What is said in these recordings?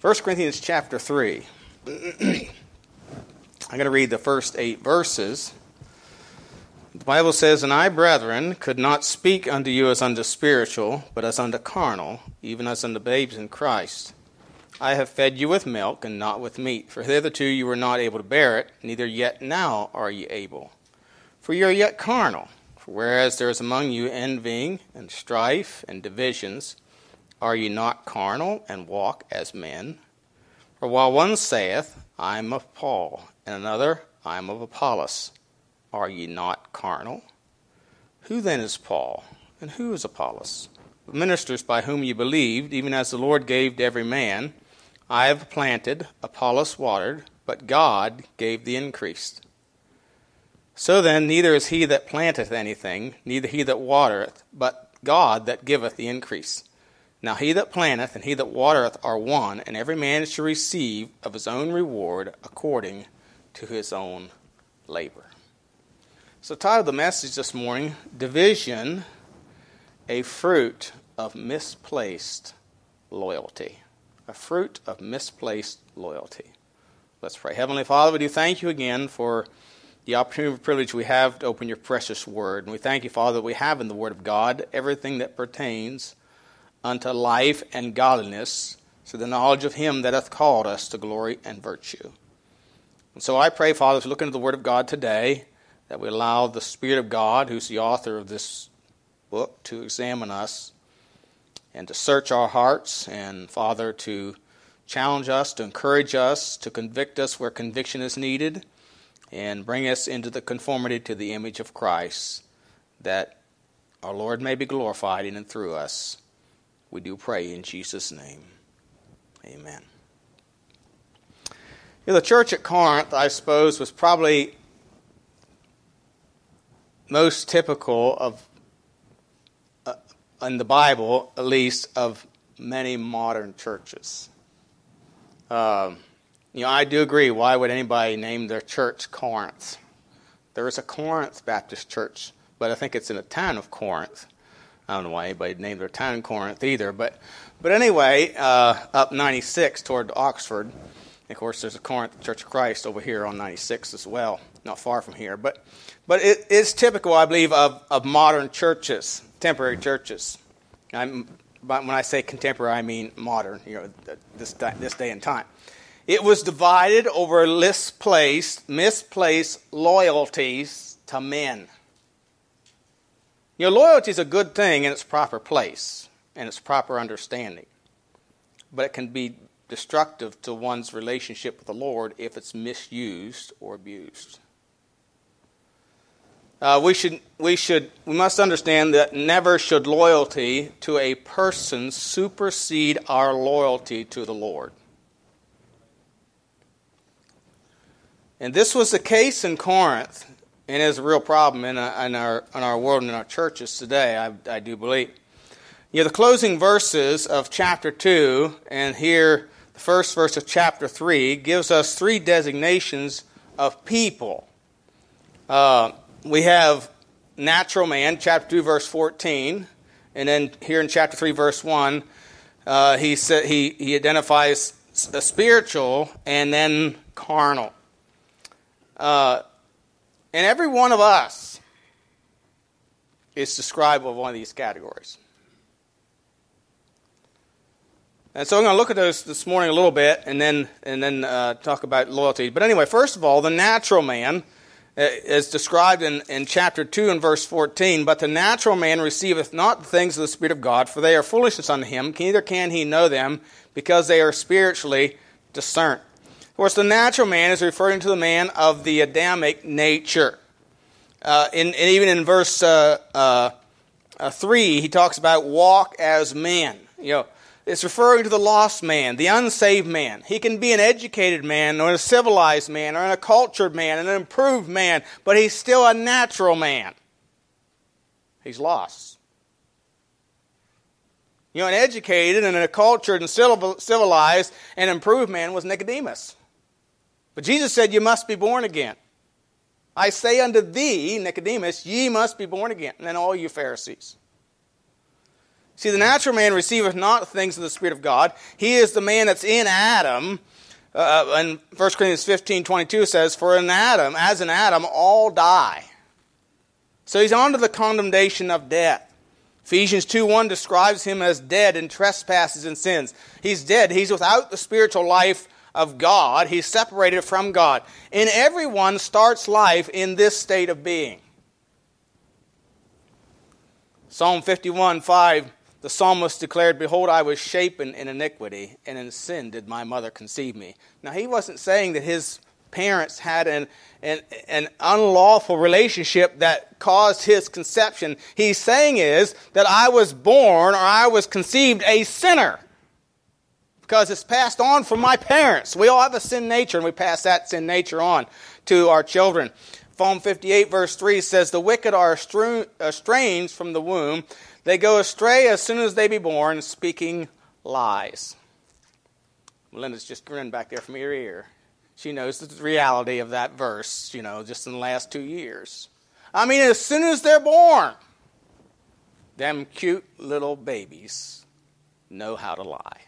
1 Corinthians chapter 3. I'm going to read the first eight verses. The Bible says, And I, brethren, could not speak unto you as unto spiritual, but as unto carnal, even as unto babes in Christ. I have fed you with milk, and not with meat, for hitherto you were not able to bear it, neither yet now are ye able. For ye are yet carnal. For whereas there is among you envying, and strife, and divisions, are ye not carnal, and walk as men? For while one saith, I am of Paul, and another, I am of Apollos, are ye not carnal? Who then is Paul, and who is Apollos? The ministers by whom ye believed, even as the Lord gave to every man. I have planted, Apollos watered, but God gave the increase. So then, neither is he that planteth anything, neither he that watereth, but God that giveth the increase. Now he that planteth and he that watereth are one, and every man shall receive of his own reward according to his own labor. So, title of the message this morning Division, a fruit of misplaced loyalty. A fruit of misplaced loyalty. Let's pray. Heavenly Father, we do thank you again for the opportunity and privilege we have to open your precious word. And we thank you, Father, that we have in the Word of God everything that pertains unto life and godliness, to the knowledge of Him that hath called us to glory and virtue. And so I pray, Father, as we look into the Word of God today, that we allow the Spirit of God, who's the author of this book, to examine us and to search our hearts, and, Father, to challenge us, to encourage us, to convict us where conviction is needed, and bring us into the conformity to the image of Christ, that our Lord may be glorified in and through us. We do pray in Jesus' name. Amen. You know, the church at Corinth, I suppose, was probably most typical of, uh, in the Bible at least, of many modern churches. Um, you know, I do agree. Why would anybody name their church Corinth? There is a Corinth Baptist Church, but I think it's in the town of Corinth. I don't know why anybody named their town Corinth either, but but anyway, uh, up 96 toward Oxford. Of course, there's a Corinth Church of Christ over here on 96 as well, not far from here. But but it is typical, I believe, of, of modern churches, temporary churches. I'm, when I say contemporary, I mean modern. You know, this this day and time. It was divided over misplaced misplaced loyalties to men. You know, loyalty is a good thing in its proper place and its proper understanding. But it can be destructive to one's relationship with the Lord if it's misused or abused. Uh, we should we should we must understand that never should loyalty to a person supersede our loyalty to the Lord. And this was the case in Corinth and is a real problem in, a, in, our, in our world and in our churches today, I, I do believe. You know, the closing verses of chapter 2, and here the first verse of chapter 3, gives us three designations of people. Uh, we have natural man, chapter 2, verse 14, and then here in chapter 3, verse 1, uh, he, sa- he, he identifies a spiritual and then carnal. Uh, and every one of us is described with one of these categories. And so I'm going to look at those this morning a little bit and then, and then uh, talk about loyalty. But anyway, first of all, the natural man uh, is described in, in chapter 2 and verse 14. But the natural man receiveth not the things of the Spirit of God, for they are foolishness unto him, neither can he know them, because they are spiritually discerned. Course, the natural man is referring to the man of the Adamic nature. Uh, in, and even in verse uh, uh, uh, 3, he talks about walk as men. You know, it's referring to the lost man, the unsaved man. He can be an educated man, or a civilized man, or a cultured man, an improved man, but he's still a natural man. He's lost. You know, an educated and a cultured and civilized and improved man was Nicodemus. But Jesus said, You must be born again. I say unto thee, Nicodemus, ye must be born again. And all you Pharisees. See, the natural man receiveth not things of the Spirit of God. He is the man that's in Adam. Uh, and 1 Corinthians 15 22 says, For in Adam, as in Adam, all die. So he's under the condemnation of death. Ephesians 2 1 describes him as dead in trespasses and sins. He's dead. He's without the spiritual life of God. He's separated from God. And everyone starts life in this state of being. Psalm 51 5 the psalmist declared, Behold, I was shapen in iniquity, and in sin did my mother conceive me. Now, he wasn't saying that his parents had an, an, an unlawful relationship that caused his conception. He's saying is that I was born or I was conceived a sinner because it's passed on from my parents. We all have a sin nature, and we pass that sin nature on to our children. Psalm 58, verse 3 says, The wicked are estranged from the womb. They go astray as soon as they be born, speaking lies. Melinda's just grinning back there from ear to ear. She knows the reality of that verse, you know, just in the last two years. I mean, as soon as they're born, them cute little babies know how to lie.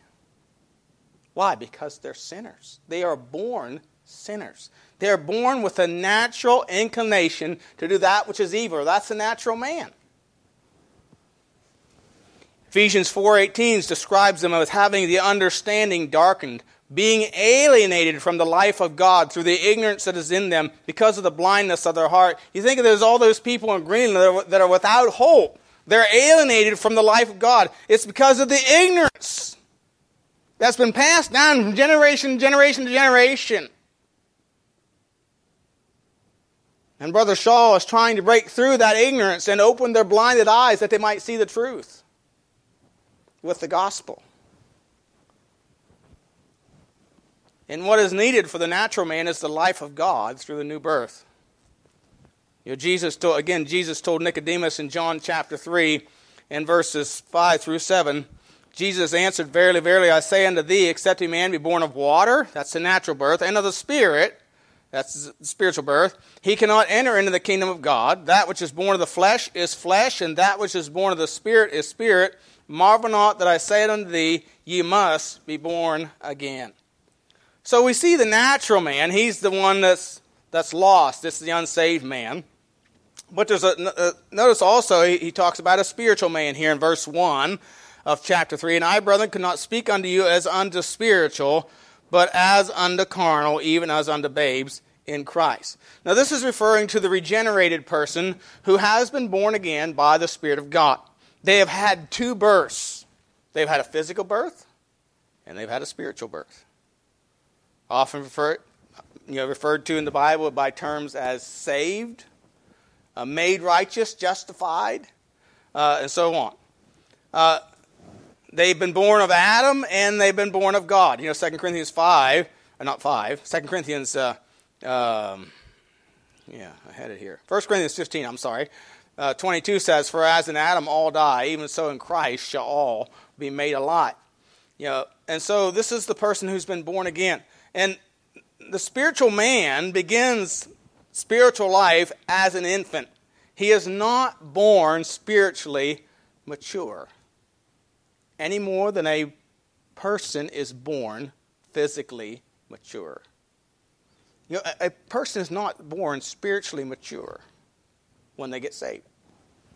Why? Because they're sinners. They are born sinners. They're born with a natural inclination to do that which is evil. That's the natural man. Ephesians 4:18 describes them as having the understanding darkened, being alienated from the life of God through the ignorance that is in them because of the blindness of their heart. You think of there's all those people in Greenland that are, that are without hope. They're alienated from the life of God. It's because of the ignorance that's been passed down from generation to generation to generation. And Brother Shaw is trying to break through that ignorance and open their blinded eyes that they might see the truth with the gospel. And what is needed for the natural man is the life of God through the new birth. You know, Jesus told, again, Jesus told Nicodemus in John chapter 3 and verses 5 through 7, Jesus answered, Verily, verily, I say unto thee, except a man be born of water, that's the natural birth, and of the Spirit, that's the spiritual birth, he cannot enter into the kingdom of God. That which is born of the flesh is flesh, and that which is born of the Spirit is spirit. Marvel not that I say it unto thee, ye must be born again. So we see the natural man, he's the one that's, that's lost. This is the unsaved man. But there's a, uh, notice also he, he talks about a spiritual man here in verse 1 of chapter 3. And I, brethren, could not speak unto you as unto spiritual, but as unto carnal, even as unto babes in Christ. Now, this is referring to the regenerated person who has been born again by the Spirit of God. They have had two births. They've had a physical birth and they've had a spiritual birth. Often referred, you know, referred to in the Bible by terms as saved, uh, made righteous, justified, uh, and so on. Uh, they've been born of Adam and they've been born of God. You know, 2 Corinthians 5, uh, not 5, 2 Corinthians, uh, um, yeah, I had it here. 1 Corinthians 15, I'm sorry uh, 22 says, For as in Adam all die, even so in Christ shall all be made alive. You know, and so this is the person who's been born again. And the spiritual man begins spiritual life as an infant. He is not born spiritually mature any more than a person is born physically mature. You know, a, a person is not born spiritually mature when they get saved.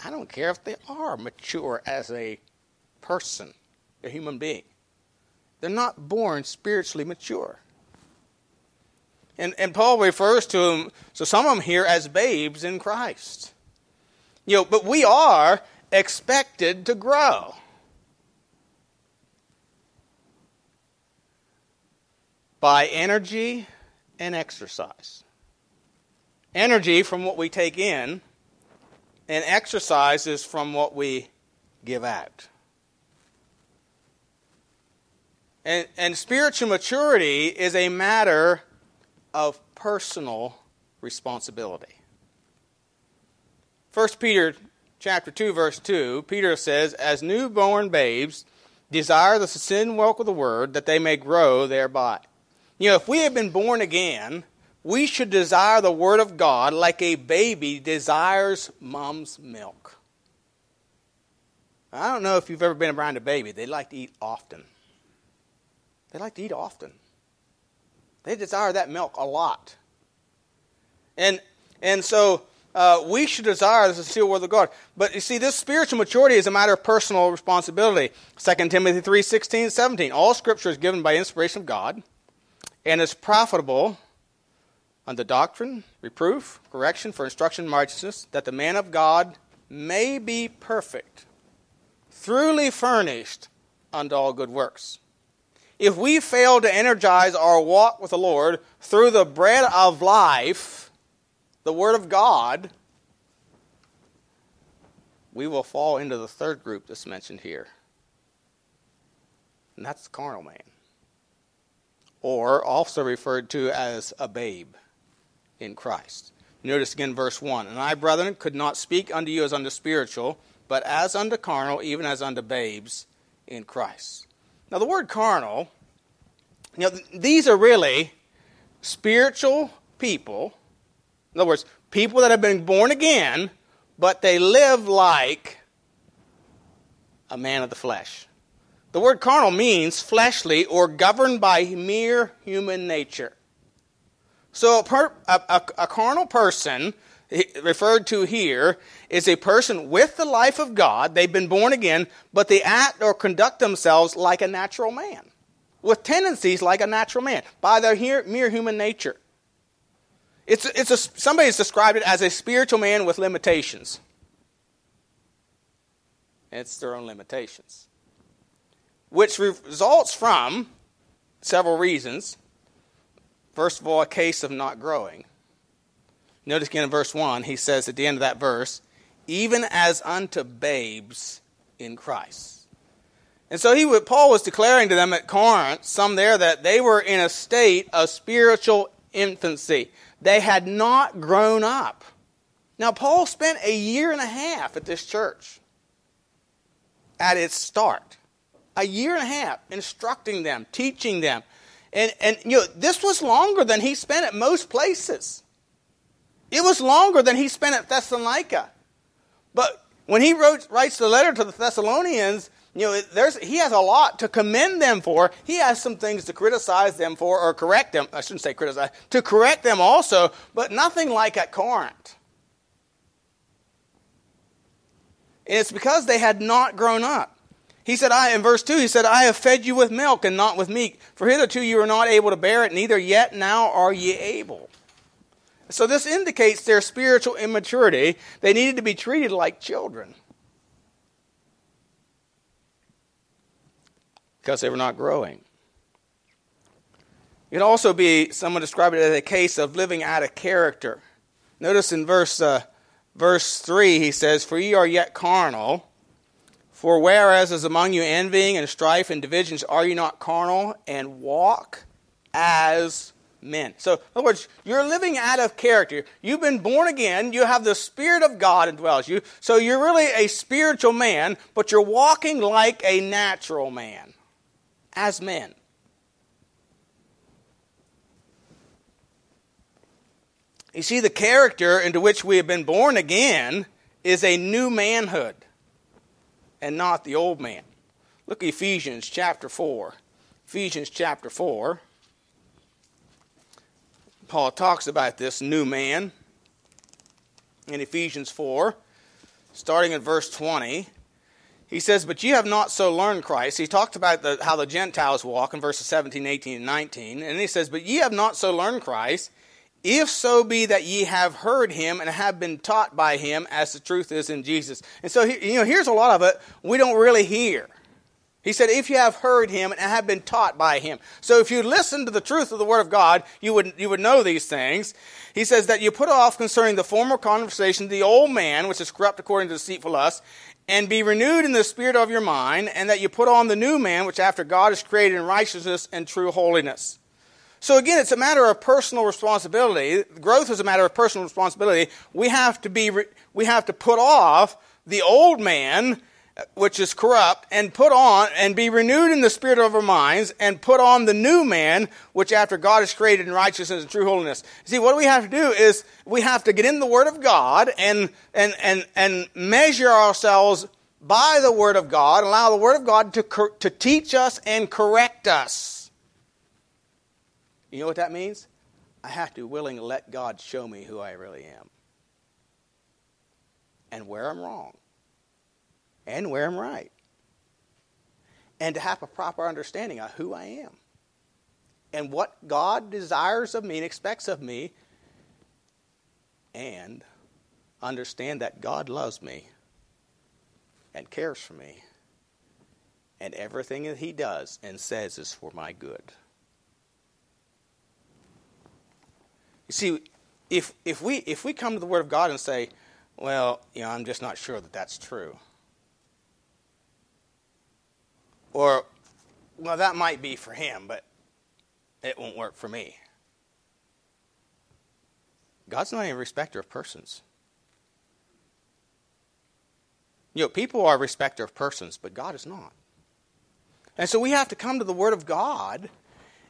I don't care if they are mature as a person, a human being. They're not born spiritually mature. And, and Paul refers to them, so some of them here as babes in Christ. You know, but we are expected to grow. By energy and exercise. Energy from what we take in, and exercise is from what we give out. And, and spiritual maturity is a matter of personal responsibility. 1 Peter chapter 2 verse 2 Peter says as newborn babes desire the sin milk of the word that they may grow thereby. You know if we have been born again we should desire the Word of God like a baby desires mom's milk. I don't know if you've ever been around a baby. They like to eat often. They like to eat often. They desire that milk a lot. And, and so uh, we should desire the sincere word of God. But you see, this spiritual maturity is a matter of personal responsibility. 2 Timothy 3 16, 17. All scripture is given by inspiration of God and is profitable unto doctrine, reproof, correction, for instruction in righteousness, that the man of God may be perfect, truly furnished unto all good works. If we fail to energize our walk with the Lord through the bread of life, the Word of God, we will fall into the third group that's mentioned here. And that's the carnal man. Or also referred to as a babe in Christ. Notice again verse 1 And I, brethren, could not speak unto you as unto spiritual, but as unto carnal, even as unto babes in Christ. Now, the word carnal, you know, these are really spiritual people. In other words, people that have been born again, but they live like a man of the flesh. The word carnal means fleshly or governed by mere human nature. So a, per, a, a, a carnal person, referred to here, is a person with the life of God. They've been born again, but they act or conduct themselves like a natural man, with tendencies like a natural man, by their mere human nature. It's, it's a, somebody has described it as a spiritual man with limitations. It's their own limitations. Which results from several reasons. First of all, a case of not growing. Notice again in verse 1, he says at the end of that verse, even as unto babes in Christ. And so he Paul was declaring to them at Corinth, some there, that they were in a state of spiritual infancy. They had not grown up. Now, Paul spent a year and a half at this church at its start. A year and a half instructing them, teaching them, and, and you know, this was longer than he spent at most places. It was longer than he spent at Thessalonica. But when he wrote, writes the letter to the Thessalonians, you know, there's, he has a lot to commend them for. He has some things to criticize them for or correct them. I shouldn't say criticize, to correct them also, but nothing like at Corinth. And it's because they had not grown up. He said, I, in verse 2, he said, I have fed you with milk and not with meat. For hitherto you were not able to bear it, neither yet now are ye able. So this indicates their spiritual immaturity. They needed to be treated like children. Because they were not growing. It also be, someone described it as a case of living out of character. Notice in verse, uh, verse 3, he says, For ye are yet carnal for whereas is among you envying and strife and divisions, are you not carnal and walk as men? So, in other words, you're living out of character. You've been born again. You have the Spirit of God indwells you. So you're really a spiritual man, but you're walking like a natural man, as men. You see, the character into which we have been born again is a new manhood and not the old man. Look at Ephesians chapter 4. Ephesians chapter 4. Paul talks about this new man in Ephesians 4, starting at verse 20. He says, But ye have not so learned Christ. He talked about the, how the Gentiles walk in verses 17, 18, and 19. And he says, But ye have not so learned Christ, if so be that ye have heard him and have been taught by him as the truth is in Jesus. And so, you know, here's a lot of it we don't really hear. He said, if you have heard him and have been taught by him. So if you listen to the truth of the word of God, you would, you would know these things. He says that you put off concerning the former conversation the old man, which is corrupt according to deceitful lust, and be renewed in the spirit of your mind, and that you put on the new man, which after God is created in righteousness and true holiness. So again, it's a matter of personal responsibility. Growth is a matter of personal responsibility. We have to be, we have to put off the old man, which is corrupt, and put on, and be renewed in the spirit of our minds, and put on the new man, which after God is created in righteousness and true holiness. See, what we have to do is we have to get in the Word of God and, and, and, and measure ourselves by the Word of God, allow the Word of God to, to teach us and correct us. You know what that means? I have to be willing to let God show me who I really am and where I'm wrong and where I'm right. And to have a proper understanding of who I am and what God desires of me and expects of me, and understand that God loves me and cares for me, and everything that He does and says is for my good. You see, if, if, we, if we come to the Word of God and say, well, you know, I'm just not sure that that's true. Or, well, that might be for him, but it won't work for me. God's not a respecter of persons. You know, people are respecter of persons, but God is not. And so we have to come to the Word of God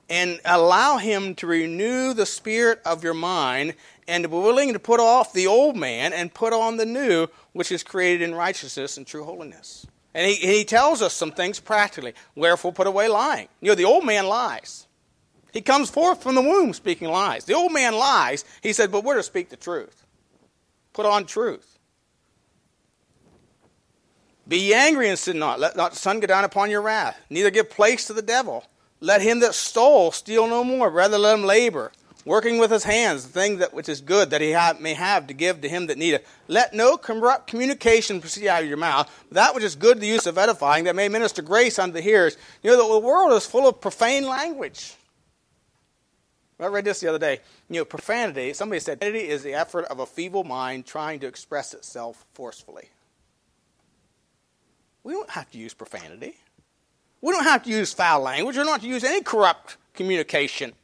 and allow Him to renew the spirit of your mind and to be willing to put off the old man and put on the new, which is created in righteousness and true holiness. And he, he tells us some things practically. Wherefore, put away lying. You know, the old man lies. He comes forth from the womb speaking lies. The old man lies. He said, but we're to speak the truth. Put on truth. Be angry and sin not. Let not the sun go down upon your wrath. Neither give place to the devil. Let him that stole steal no more. Rather let him labor, working with his hands the thing that which is good that he have, may have to give to him that needeth. Let no corrupt communication proceed out of your mouth, that which is good the use of edifying, that may minister grace unto the hearers. You know, the world is full of profane language. I read this the other day. You know, profanity, somebody said, profanity is the effort of a feeble mind trying to express itself forcefully. We don't have to use profanity. We don't have to use foul language. We don't have to use any corrupt communication.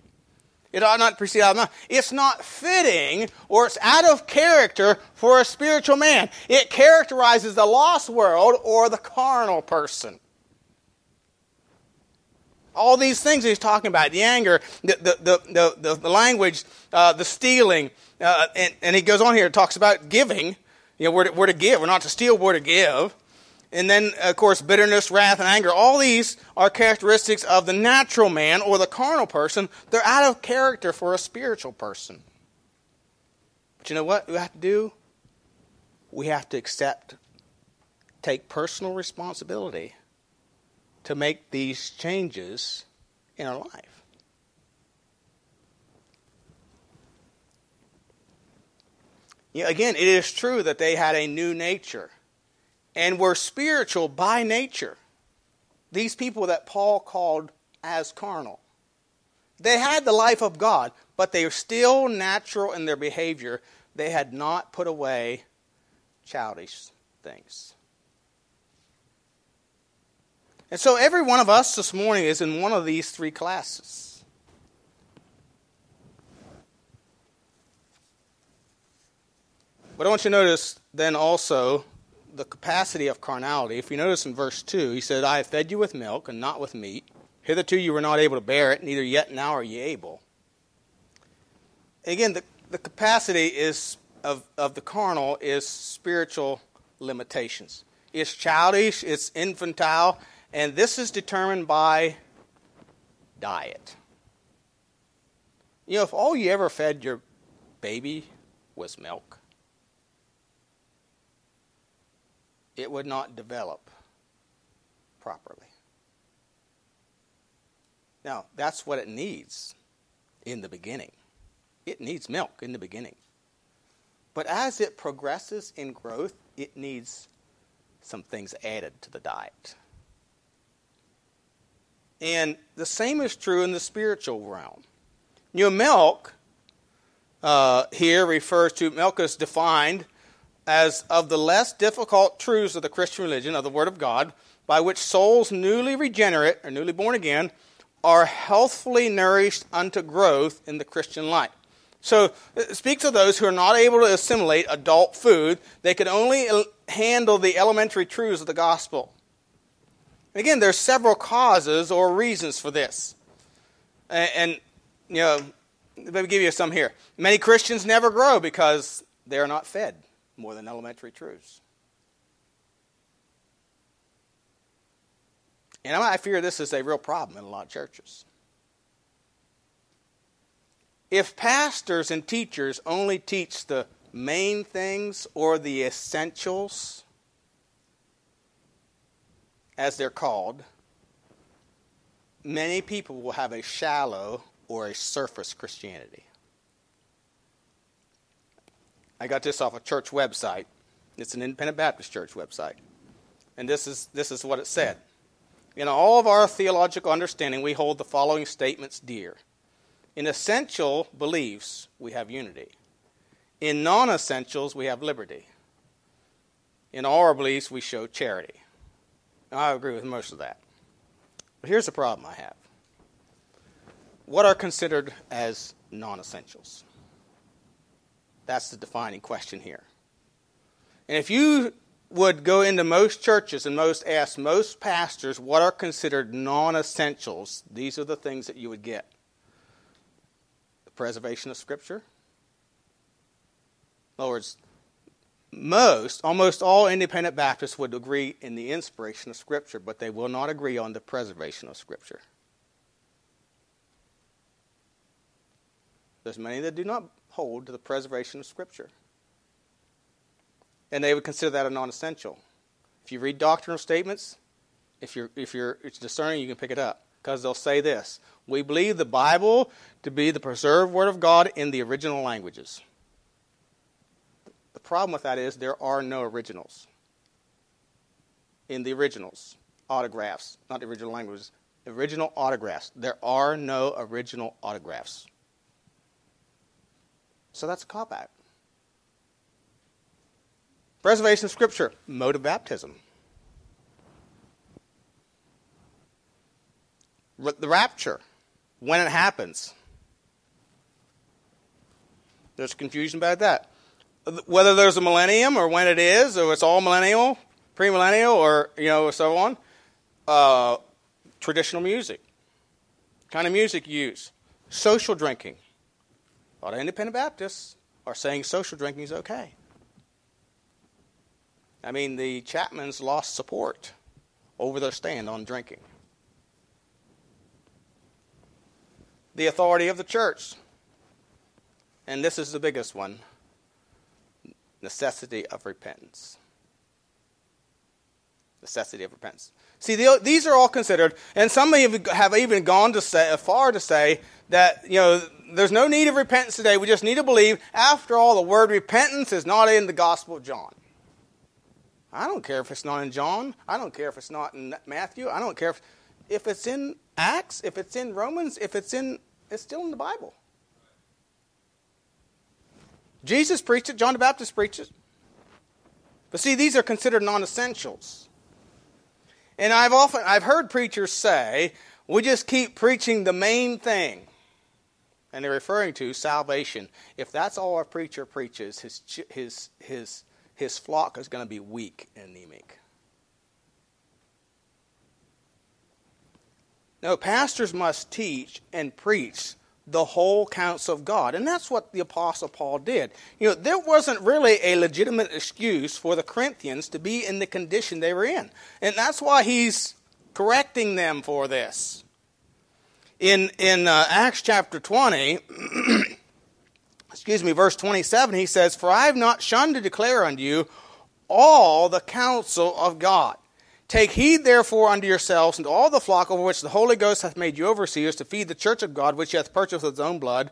It ought not proceed out of mouth. It's not fitting or it's out of character for a spiritual man. It characterizes the lost world or the carnal person. All these things he's talking about the anger, the, the, the, the, language, uh, the stealing, uh, and, and he goes on here and talks about giving. You know, we're to, we're to give. We're not to steal, we're to give. And then, of course, bitterness, wrath, and anger. All these are characteristics of the natural man or the carnal person. They're out of character for a spiritual person. But you know what we have to do? We have to accept, take personal responsibility to make these changes in our life. Again, it is true that they had a new nature and were spiritual by nature. These people that Paul called as carnal. They had the life of God, but they were still natural in their behavior. They had not put away childish things. And so every one of us this morning is in one of these three classes. But I want you to notice then also the capacity of carnality. If you notice in verse 2, he said, I have fed you with milk and not with meat. Hitherto you were not able to bear it, neither yet now are ye able. Again, the, the capacity is of, of the carnal is spiritual limitations. It's childish, it's infantile, and this is determined by diet. You know, if all you ever fed your baby was milk, it would not develop properly. Now, that's what it needs in the beginning. It needs milk in the beginning. But as it progresses in growth, it needs some things added to the diet. And the same is true in the spiritual realm. You know, milk uh, here refers to, milk is defined as of the less difficult truths of the Christian religion, of the Word of God, by which souls newly regenerate or newly born again are healthfully nourished unto growth in the Christian life. So it speaks of those who are not able to assimilate adult food. They can only handle the elementary truths of the gospel. Again, there's several causes or reasons for this. And, and you know, let me give you some here. Many Christians never grow because they are not fed more than elementary truths. And I fear this is a real problem in a lot of churches. If pastors and teachers only teach the main things or the essentials, as they're called, many people will have a shallow or a surface Christianity. I got this off a church website. It's an independent Baptist church website. And this is, this is what it said. In all of our theological understanding, we hold the following statements dear. In essential beliefs, we have unity. In non essentials, we have liberty. In all our beliefs, we show charity. Now, I agree with most of that. But here's the problem I have what are considered as non essentials? That's the defining question here. And if you would go into most churches and most ask most pastors what are considered non essentials, these are the things that you would get the preservation of Scripture. In other words, most, almost all independent Baptists would agree in the inspiration of Scripture, but they will not agree on the preservation of Scripture. There's many that do not hold to the preservation of Scripture. And they would consider that a non essential. If you read doctrinal statements, if you're, if you're discerning, you can pick it up. Because they'll say this We believe the Bible to be the preserved Word of God in the original languages. The problem with that is there are no originals. In the originals, autographs, not the original languages, original autographs. There are no original autographs. So that's a cop out. Preservation of Scripture, mode of baptism. The rapture, when it happens. There's confusion about that. Whether there's a millennium or when it is, or it's all millennial, premillennial, or you know, so on. Uh, traditional music, kind of music you use, social drinking. A lot of independent Baptists are saying social drinking is okay. I mean, the Chapmans lost support over their stand on drinking. The authority of the church. And this is the biggest one necessity of repentance. Necessity of repentance. See, these are all considered, and some of you have even gone to say, far to say that you know there's no need of repentance today. We just need to believe. After all, the word repentance is not in the Gospel of John. I don't care if it's not in John. I don't care if it's not in Matthew. I don't care if, if it's in Acts, if it's in Romans, if it's in, it's still in the Bible. Jesus preached it, John the Baptist preached it. But see, these are considered non essentials. And I've often I've heard preachers say, we just keep preaching the main thing. And they're referring to salvation. If that's all a preacher preaches, his, his, his his flock is going to be weak and anemic. No, pastors must teach and preach the whole counsel of God. And that's what the Apostle Paul did. You know, there wasn't really a legitimate excuse for the Corinthians to be in the condition they were in. And that's why he's correcting them for this. In, in uh, Acts chapter 20, excuse me, verse 27, he says, For I have not shunned to declare unto you all the counsel of God. Take heed therefore unto yourselves and all the flock over which the Holy Ghost hath made you overseers to feed the church of God which he hath purchased with his own blood.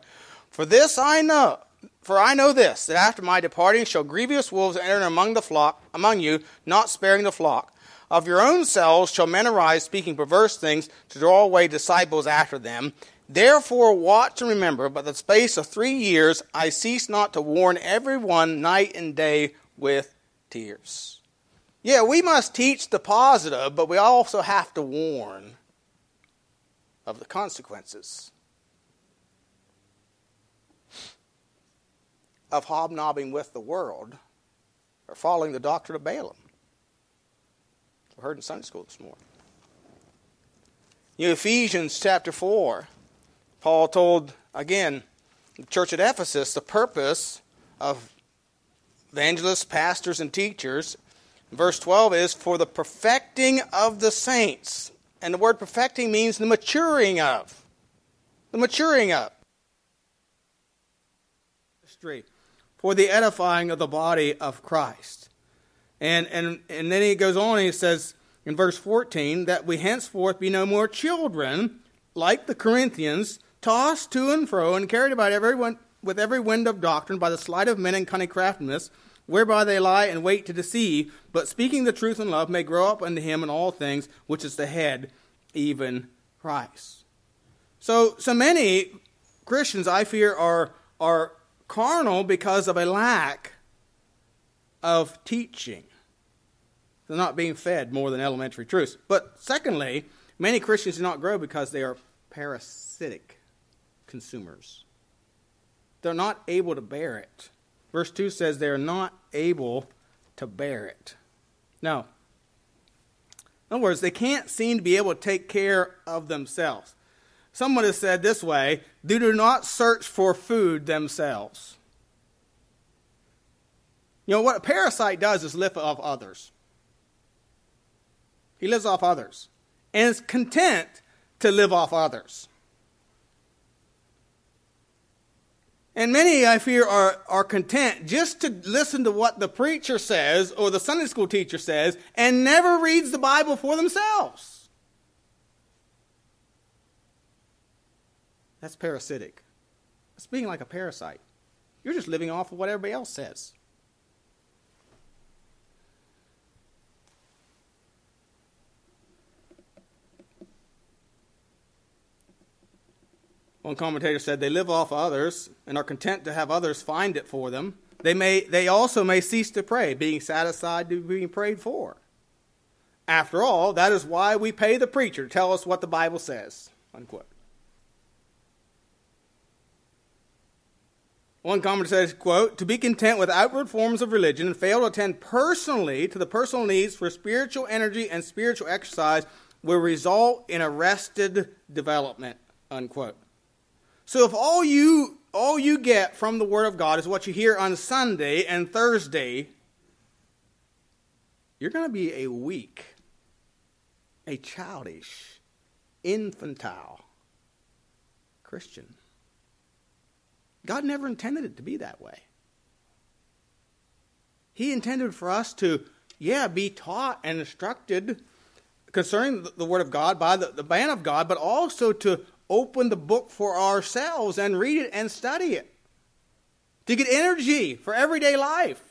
For this I know, for I know this, that after my departing shall grievous wolves enter among the flock, among you, not sparing the flock. Of your own selves shall men arise speaking perverse things to draw away disciples after them. Therefore, watch and remember, by the space of three years, I cease not to warn everyone night and day with tears. Yeah, we must teach the positive, but we also have to warn of the consequences of hobnobbing with the world or following the doctrine of Balaam. We heard in Sunday school this morning. You Ephesians chapter 4 Paul told, again, the church at Ephesus the purpose of evangelists, pastors, and teachers. Verse 12 is for the perfecting of the saints. And the word perfecting means the maturing of. The maturing of. For the edifying of the body of Christ. And, and, and then he goes on and he says in verse 14 that we henceforth be no more children like the Corinthians, tossed to and fro and carried about everyone with every wind of doctrine by the sleight of men and cunning craftiness, whereby they lie and wait to deceive, but speaking the truth in love may grow up unto him in all things, which is the head, even Christ. So, so many Christians, I fear, are, are carnal because of a lack of teaching. They're not being fed more than elementary truths. But secondly, many Christians do not grow because they are parasitic consumers. They're not able to bear it. Verse 2 says they are not able to bear it. Now, in other words, they can't seem to be able to take care of themselves. Someone has said this way they do not search for food themselves. You know, what a parasite does is live off others. He lives off others and is content to live off others. And many, I fear, are, are content just to listen to what the preacher says or the Sunday school teacher says and never reads the Bible for themselves. That's parasitic. It's being like a parasite. You're just living off of what everybody else says. One commentator said they live off others and are content to have others find it for them. They, may, they also may cease to pray, being satisfied to being prayed for. After all, that is why we pay the preacher to tell us what the Bible says. Unquote. One commentator says, quote, to be content with outward forms of religion and fail to attend personally to the personal needs for spiritual energy and spiritual exercise will result in arrested development, unquote. So if all you all you get from the Word of God is what you hear on Sunday and Thursday, you're going to be a weak, a childish, infantile Christian. God never intended it to be that way. He intended for us to, yeah, be taught and instructed concerning the Word of God by the, the man of God, but also to open the book for ourselves and read it and study it. To get energy for everyday life.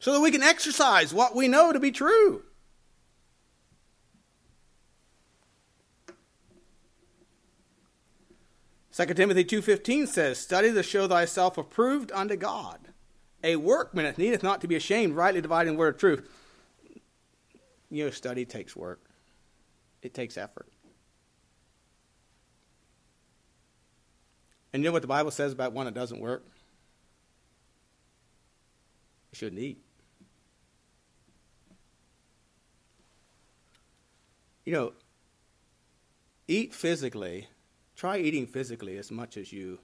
So that we can exercise what we know to be true. Second Timothy 2.15 says, Study to show thyself approved unto God. A workman that needeth not to be ashamed, rightly dividing the word of truth. You know, study takes work. It takes effort. And you know what the Bible says about one that doesn't work? You shouldn't eat. You know, eat physically. Try eating physically as much as you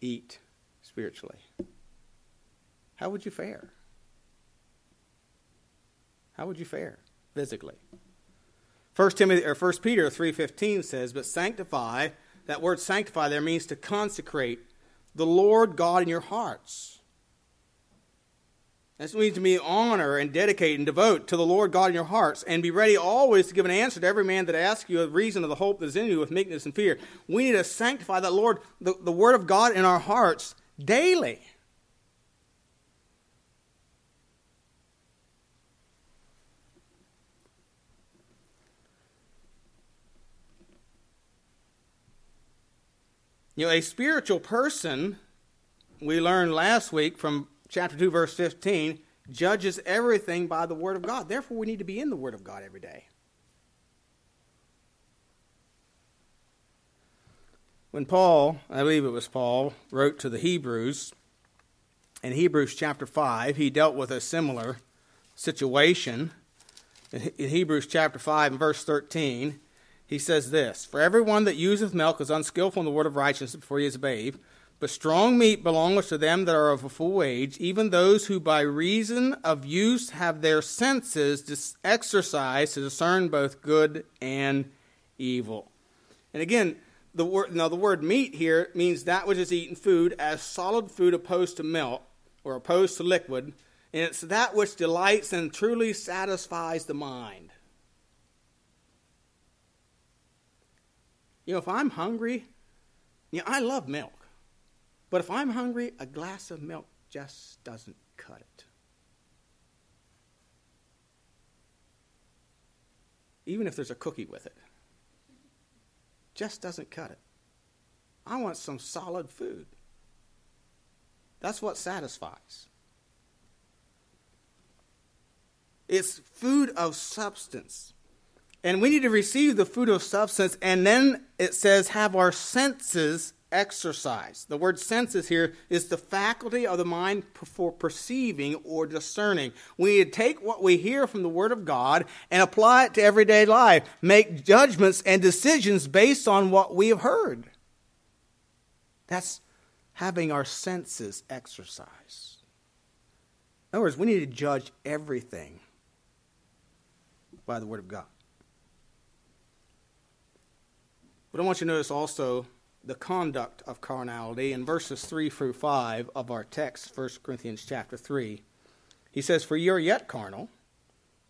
eat spiritually. How would you fare? How would you fare physically? First Timothy or First Peter three fifteen says, "But sanctify." That word "sanctify" there means to consecrate the Lord God in your hearts. That means to be honor and dedicate and devote to the Lord God in your hearts, and be ready always to give an answer to every man that asks you a reason of the hope that is in you with meekness and fear. We need to sanctify that Lord, the, the Word of God in our hearts daily. You know, a spiritual person, we learned last week from chapter 2, verse 15, judges everything by the Word of God. Therefore, we need to be in the Word of God every day. When Paul, I believe it was Paul, wrote to the Hebrews, in Hebrews chapter 5, he dealt with a similar situation. In Hebrews chapter 5 and verse 13, he says this For everyone that useth milk is unskillful in the word of righteousness before he is a babe. But strong meat belongeth to them that are of a full age, even those who by reason of use have their senses exercised to discern both good and evil. And again, the word now the word meat here means that which is eaten food as solid food opposed to milk or opposed to liquid, and it's that which delights and truly satisfies the mind. You know, if I'm hungry, you know, I love milk. But if I'm hungry, a glass of milk just doesn't cut it. Even if there's a cookie with it, just doesn't cut it. I want some solid food. That's what satisfies. It's food of substance. And we need to receive the food of substance, and then it says, have our senses exercised. The word senses here is the faculty of the mind for perceiving or discerning. We need to take what we hear from the Word of God and apply it to everyday life, make judgments and decisions based on what we have heard. That's having our senses exercised. In other words, we need to judge everything by the Word of God. But I want you to notice also the conduct of carnality in verses 3 through 5 of our text, 1 Corinthians chapter 3. He says, For ye are yet carnal,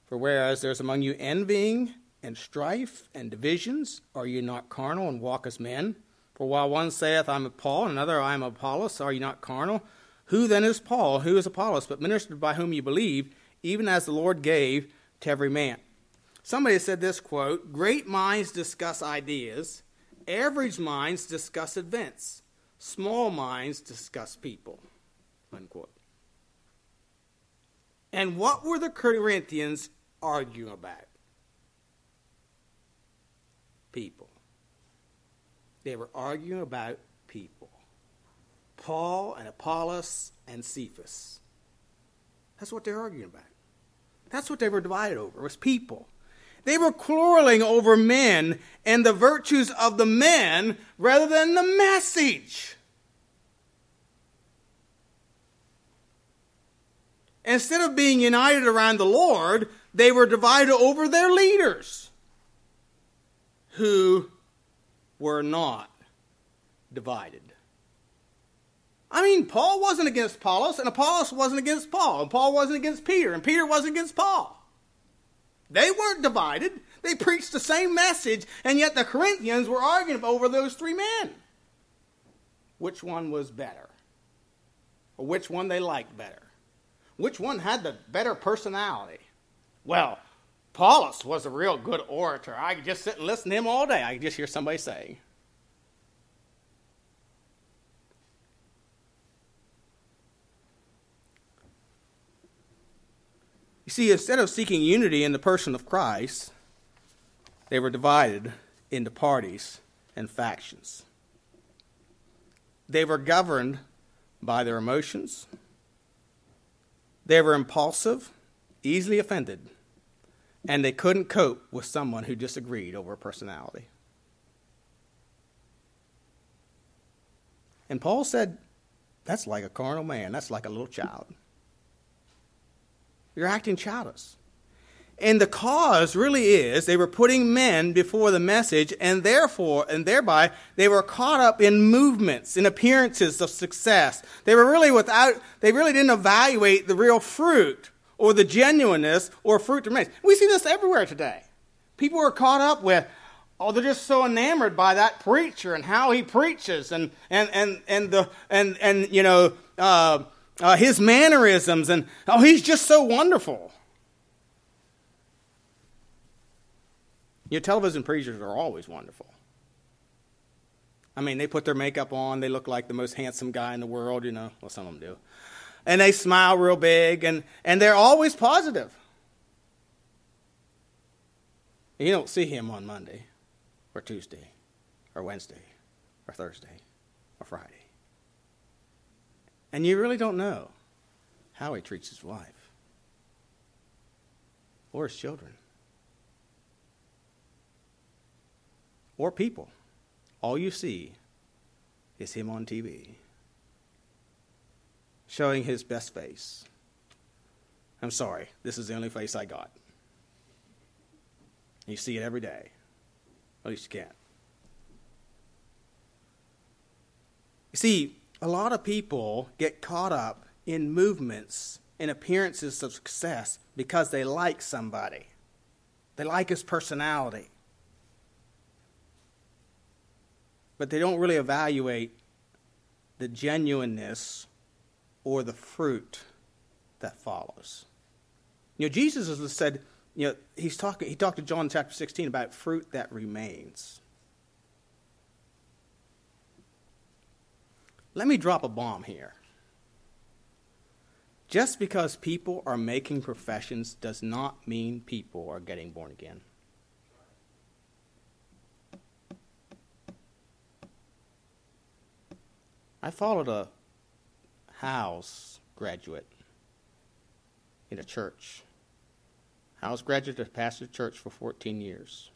for whereas there's among you envying and strife and divisions, are ye not carnal and walk as men? For while one saith, I'm of Paul, and another, I am Apollos, are ye not carnal? Who then is Paul? Who is Apollos? But ministered by whom ye believe, even as the Lord gave to every man. Somebody said this quote Great minds discuss ideas, Average minds discuss events. Small minds discuss people. Unquote. And what were the Corinthians arguing about? People. They were arguing about people. Paul and Apollos and Cephas. That's what they're arguing about. That's what they were divided over, was people. They were quarreling over men and the virtues of the men rather than the message. Instead of being united around the Lord, they were divided over their leaders who were not divided. I mean, Paul wasn't against Apollos, and Apollos wasn't against Paul, and Paul wasn't against Peter, and Peter wasn't against Paul. They weren't divided. They preached the same message, and yet the Corinthians were arguing over those three men. Which one was better? Or which one they liked better? Which one had the better personality? Well, Apollos was a real good orator. I could just sit and listen to him all day. I could just hear somebody saying. See, instead of seeking unity in the person of Christ, they were divided into parties and factions. They were governed by their emotions. They were impulsive, easily offended, and they couldn't cope with someone who disagreed over a personality. And Paul said, That's like a carnal man, that's like a little child. You're acting childish. And the cause really is they were putting men before the message, and therefore, and thereby, they were caught up in movements, in appearances of success. They were really without, they really didn't evaluate the real fruit or the genuineness or fruit remains. We see this everywhere today. People are caught up with, oh, they're just so enamored by that preacher and how he preaches and, and, and, and the, and, and, you know, uh, uh, his mannerisms, and oh, he's just so wonderful. Your television preachers are always wonderful. I mean, they put their makeup on, they look like the most handsome guy in the world, you know. Well, some of them do. And they smile real big, and, and they're always positive. You don't see him on Monday, or Tuesday, or Wednesday, or Thursday, or Friday. And you really don't know how he treats his wife or his children or people. All you see is him on TV showing his best face. I'm sorry, this is the only face I got. You see it every day. At least you can. You see, a lot of people get caught up in movements and appearances of success because they like somebody. They like his personality. But they don't really evaluate the genuineness or the fruit that follows. You know, Jesus has said, you know, he's talking, he talked to John chapter 16 about fruit that remains. Let me drop a bomb here. Just because people are making professions does not mean people are getting born again. I followed a Hyles graduate in a church. Hyles graduate has pastored church for 14 years.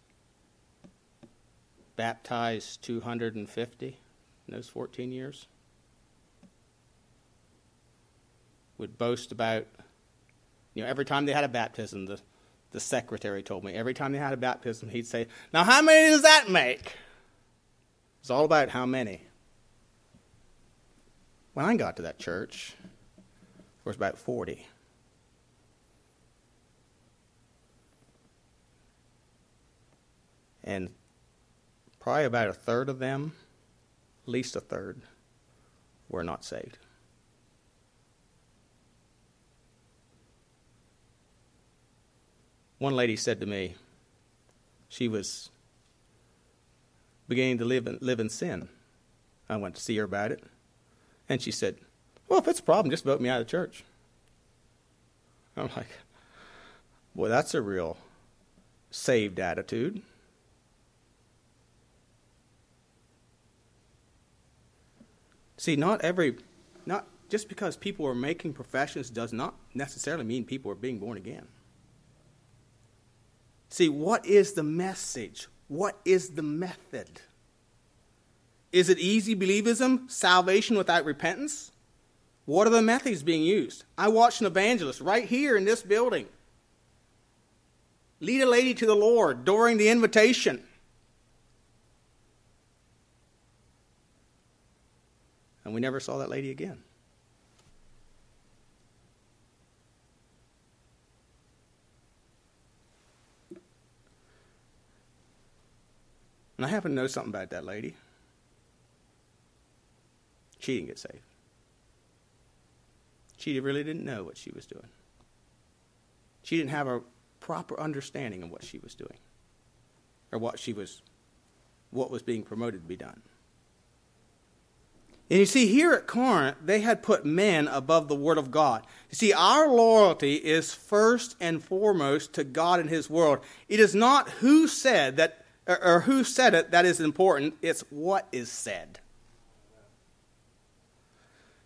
Baptized 250 in those 14 years. Would boast about, you know, every time they had a baptism, the, the secretary told me, every time they had a baptism, he'd say, Now, how many does that make? It's all about how many. When I got to that church, there was about 40. And probably about a third of them, at least a third, were not saved. One lady said to me, she was beginning to live in, live in sin. I went to see her about it. And she said, Well, if it's a problem, just vote me out of church. I'm like, Boy, that's a real saved attitude. See, not every, not just because people are making professions does not necessarily mean people are being born again. See, what is the message? What is the method? Is it easy believism, salvation without repentance? What are the methods being used? I watched an evangelist right here in this building lead a lady to the Lord during the invitation. And we never saw that lady again. And I happen to know something about that lady. She didn't get saved. She really didn't know what she was doing. She didn't have a proper understanding of what she was doing or what she was what was being promoted to be done. And you see, here at Corinth, they had put men above the Word of God. You see, our loyalty is first and foremost to God and His Word. It is not who said that, or, or who said it that is important, it's what is said.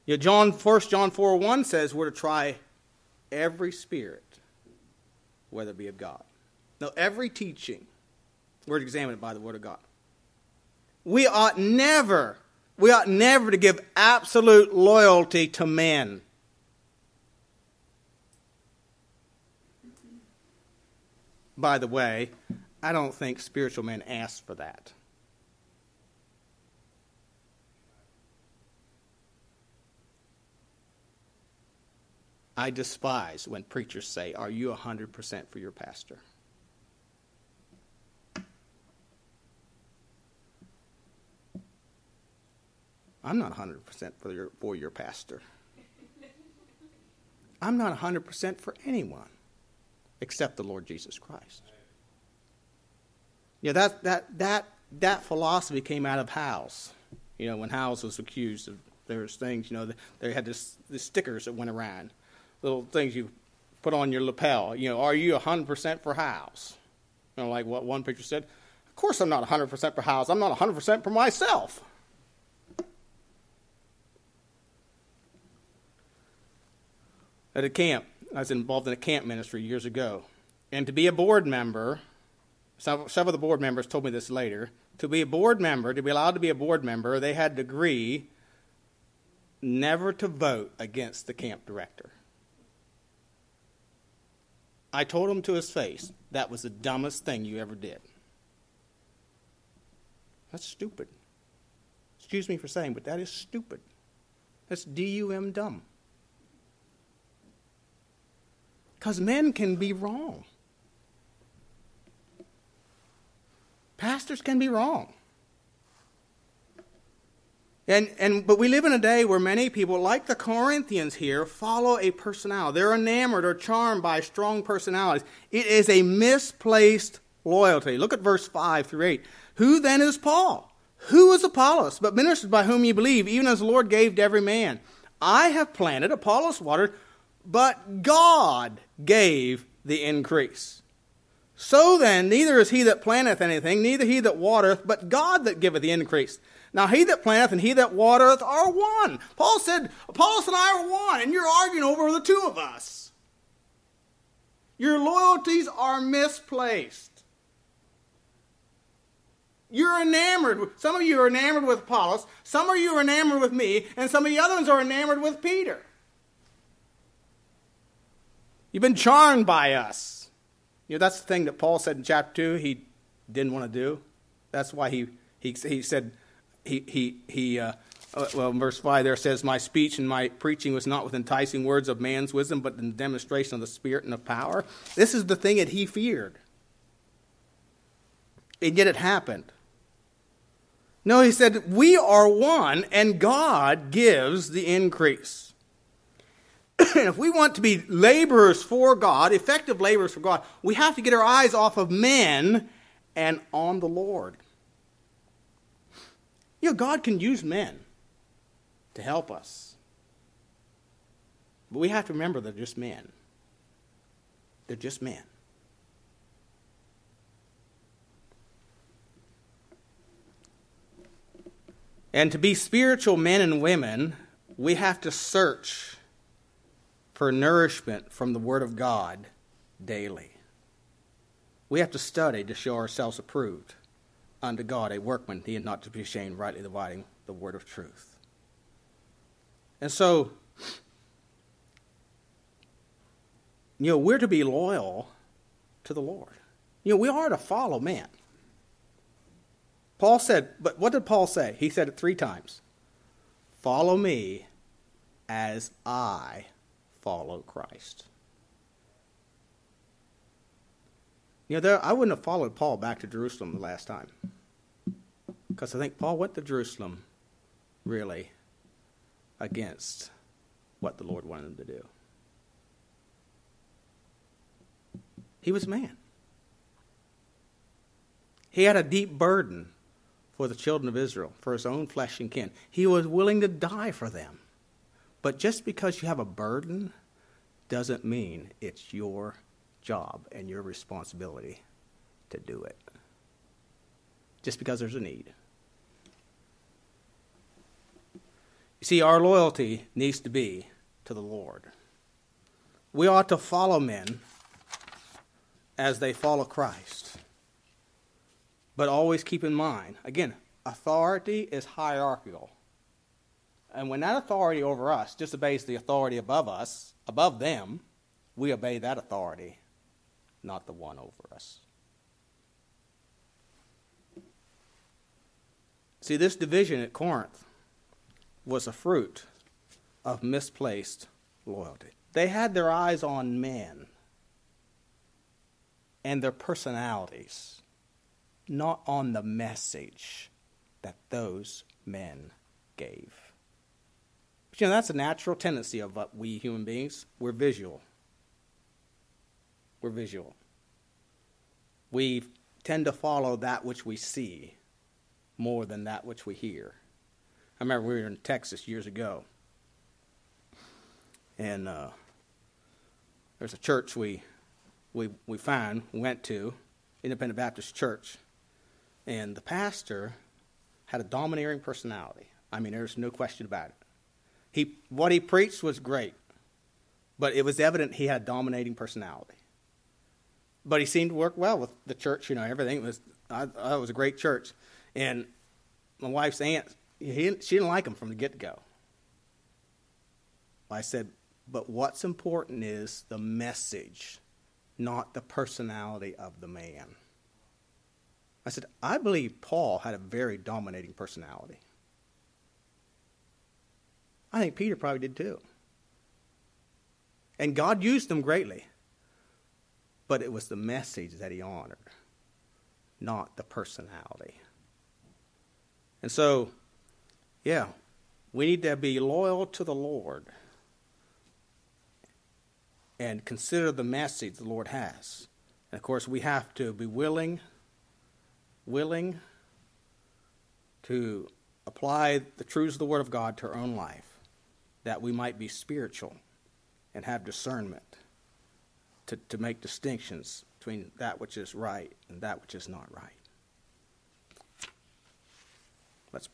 You know, John, 1 John 4 1 says we're to try every spirit, whether it be of God. Now, every teaching, we're to examine it by the Word of God. We ought never, we ought never to give absolute loyalty to men. By the way, I don't think spiritual men ask for that. I despise when preachers say, Are you 100% for your pastor? I'm not 100% for your, for your pastor. I'm not 100% for anyone except the Lord Jesus Christ. Yeah, that, that, that, that philosophy came out of Hyles. You know, when Hyles was accused of there's things, you know, they had this, the stickers that went around little things you put on your lapel. You know, are you 100% for Hyles? You know, like what one picture said. Of course, I'm not 100% for Hyles. I'm not 100% for myself. At a camp, I was involved in a camp ministry years ago. And to be a board member, several of the board members told me this later. To be a board member, to be allowed to be a board member, they had to agree never to vote against the camp director. I told him to his face, that was the dumbest thing you ever did. That's stupid. Excuse me for saying, but that is stupid. That's D U M dumb. Because men can be wrong. Pastors can be wrong. And, and, but we live in a day where many people, like the Corinthians here, follow a personality. They're enamored or charmed by strong personalities. It is a misplaced loyalty. Look at verse 5 through 8. Who then is Paul? Who is Apollos? But ministers by whom you believe, even as the Lord gave to every man. I have planted, Apollos watered, but God gave the increase. So then, neither is he that planteth anything, neither he that watereth, but God that giveth the increase. Now he that planteth and he that watereth are one. Paul said, Apollos and I are one, and you're arguing over the two of us. Your loyalties are misplaced. You're enamored. Some of you are enamored with Apollos, some of you are enamored with me, and some of the others are enamored with Peter. You've been charmed by us. Know, that's the thing that Paul said in chapter 2 he didn't want to do. That's why he, he, he said, he, he, he uh, uh, well, verse 5 there says, My speech and my preaching was not with enticing words of man's wisdom, but in the demonstration of the Spirit and of power. This is the thing that he feared. And yet it happened. No, he said, We are one, and God gives the increase. And if we want to be laborers for God, effective laborers for God, we have to get our eyes off of men and on the Lord. You know, God can use men to help us. But we have to remember they're just men. They're just men. And to be spiritual men and women, we have to search for nourishment from the Word of God daily. We have to study to show ourselves approved unto God, a workman, he is not to be ashamed, rightly dividing the word of truth. And so, you know, we're to be loyal to the Lord. You know, we are to follow man. Paul said, but what did Paul say? He said it three times Follow me as I follow Christ. You know, there, I wouldn't have followed Paul back to Jerusalem the last time. Because I think Paul went to Jerusalem really against what the Lord wanted him to do. He was a man. He had a deep burden for the children of Israel, for his own flesh and kin. He was willing to die for them. But just because you have a burden doesn't mean it's your job and your responsibility to do it. Just because there's a need. You see, our loyalty needs to be to the Lord. We ought to follow men as they follow Christ. But always keep in mind, again, authority is hierarchical. And when that authority over us disobeys the authority above us, above them, we obey that authority not the one over us. See, this division at Corinth was a fruit of misplaced loyalty. They had their eyes on men and their personalities, not on the message that those men gave. But you know, that's a natural tendency of we human beings. We're visual we're visual. We tend to follow that which we see more than that which we hear. I remember we were in Texas years ago, and uh, there's a church we we we found went to, Independent Baptist Church, and the pastor had a domineering personality. I mean, there's no question about it. He what he preached was great, but it was evident he had a dominating personality but he seemed to work well with the church. You know, everything was. I, I was a great church, and my wife's aunt, he, she didn't like him from the get go. I said, but what's important is the message, not the personality of the man. I said, I believe Paul had a very dominating personality. I think Peter probably did too. And God used them greatly. But it was the message that he honored, not the personality. And so, yeah, we need to be loyal to the Lord and consider the message the Lord has. And of course, we have to be willing, willing to apply the truths of the Word of God to our own life, that we might be spiritual and have discernment to, to make distinctions between that which is right and that which is not right. Let's pray.